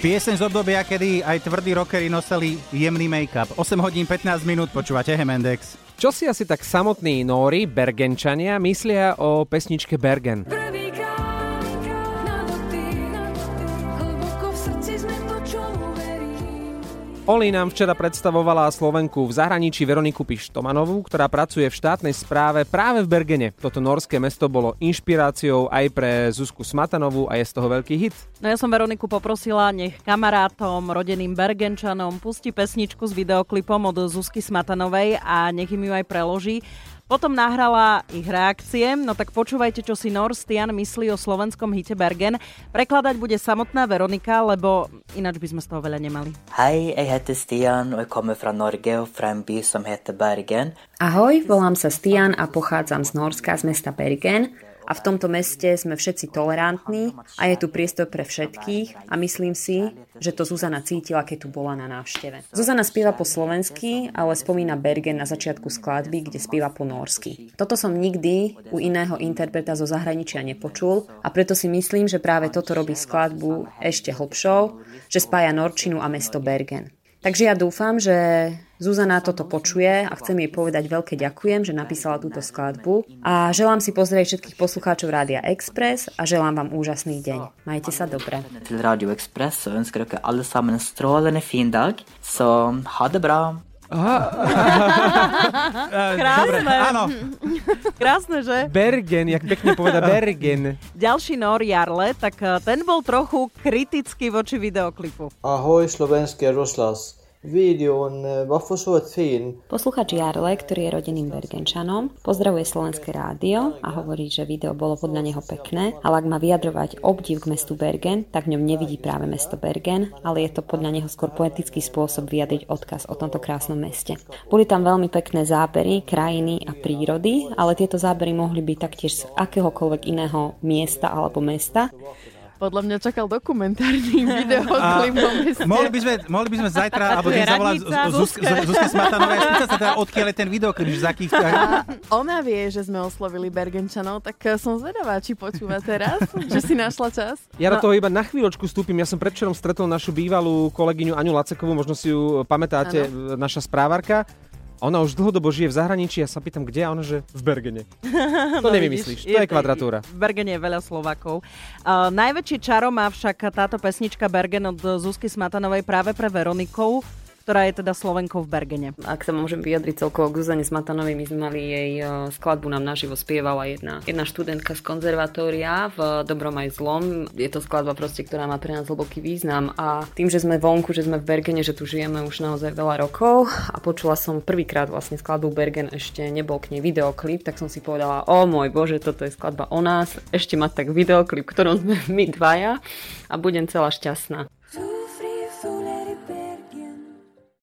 Pieseň z obdobia, kedy aj tvrdí rockery nosili jemný make-up. 8 hodín 15 minút počúvate Hemendex. Čo si asi tak samotní Nóri, Bergenčania, myslia o pesničke Bergen? Oli nám včera predstavovala Slovenku v zahraničí Veroniku Pištomanovú, ktorá pracuje v štátnej správe práve v Bergene. Toto norské mesto bolo inšpiráciou aj pre Zuzku Smatanovú a je z toho veľký hit. No ja som Veroniku poprosila, nech kamarátom, rodenným Bergenčanom pustí pesničku s videoklipom od Zuzky Smatanovej a nech im ju aj preloží. Potom nahrala ich reakcie, no tak počúvajte, čo si Norstian myslí o slovenskom hite Bergen. Prekladať bude samotná Veronika, lebo ináč by sme z toho veľa nemali. Hej, jeg heter Stian og kommer fra Norge og fra en by som heter Bergen. Ahoj, volám sa Stian a pochádzam z Norska, z mesta Bergen a v tomto meste sme všetci tolerantní a je tu priestor pre všetkých a myslím si, že to Zuzana cítila, keď tu bola na návšteve. Zuzana spieva po slovensky, ale spomína Bergen na začiatku skladby, kde spieva po norsky. Toto som nikdy u iného interpreta zo zahraničia nepočul a preto si myslím, že práve toto robí skladbu ešte hlbšou, že spája Norčinu a mesto Bergen. Takže ja dúfam, že Zuzana toto počuje a chcem jej povedať veľké ďakujem, že napísala túto skladbu a želám si pozrieť všetkých poslucháčov Rádia Express a želám vám úžasný deň. Majte sa dobre. Til Radio Express og ønsker dere alle sammen en strålende fin dag. Så ha det bra. Krásne. Áno, Krásne, že? Bergen, jak pekne poveda Bergen. Ďalší Nor Jarle, tak eh, ten bol trochu kritický voči videoklipu. Ahoj, slovenský Roslas. Fin. Posluchač Jarle, ktorý je rodenným Bergenčanom, pozdravuje Slovenské rádio a hovorí, že video bolo podľa neho pekné, ale ak má vyjadrovať obdiv k mestu Bergen, tak v ňom nevidí práve mesto Bergen, ale je to podľa neho skôr poetický spôsob vyjadriť odkaz o tomto krásnom meste. Boli tam veľmi pekné zábery, krajiny a prírody, ale tieto zábery mohli byť taktiež z akéhokoľvek iného miesta alebo mesta. Podľa mňa čakal dokumentárny videoklip. a mohli by sme, mohli by sme zajtra, alebo dnes zavolať radnica, Zuz- Zuz- Zuzke. Zuzke Smatanovej a spýtať sa teda, odkiaľ je ten videoklip, že z akých... Ona vie, že sme oslovili Bergenčanov, tak eh, som zvedavá, či počúva teraz, že si našla čas. Ja do No, toho iba na chvíľočku vstúpim. Ja som predvčerom stretol našu bývalú kolegyňu Aňu Lacekovú, možno si ju pamätáte, naša správarka. Ona už dlhodobo žije v zahraničí a sa pýtam, kde a ona, že v Bergene. To nevymyslíš, to je kvadratúra. V Bergene je veľa Slovakov. Uh, najväčší čaro má však táto pesnička Bergen od Zuzky Smatanovej práve pre Veronikou, ktorá je teda Slovenkou v Bergene. Ak sa môžem vyjadriť celkovo k Zuzane Smatanovej, my sme mali jej eh, skladbu nám naživo spievala jedna, jedna študentka z konzervatória v Dobrom aj zlom. Je to skladba proste, ktorá má pre nás hlboký význam a tým, že sme vonku, že sme v Bergene, že tu žijeme už naozaj veľa rokov a počula som prvýkrát vlastne skladbu Bergen, ešte nebol k nej videoklip, tak som si povedala, o môj bože, toto je skladba o nás, ešte má tak videoklip, ktorom sme my dvaja a budem celá šťastná.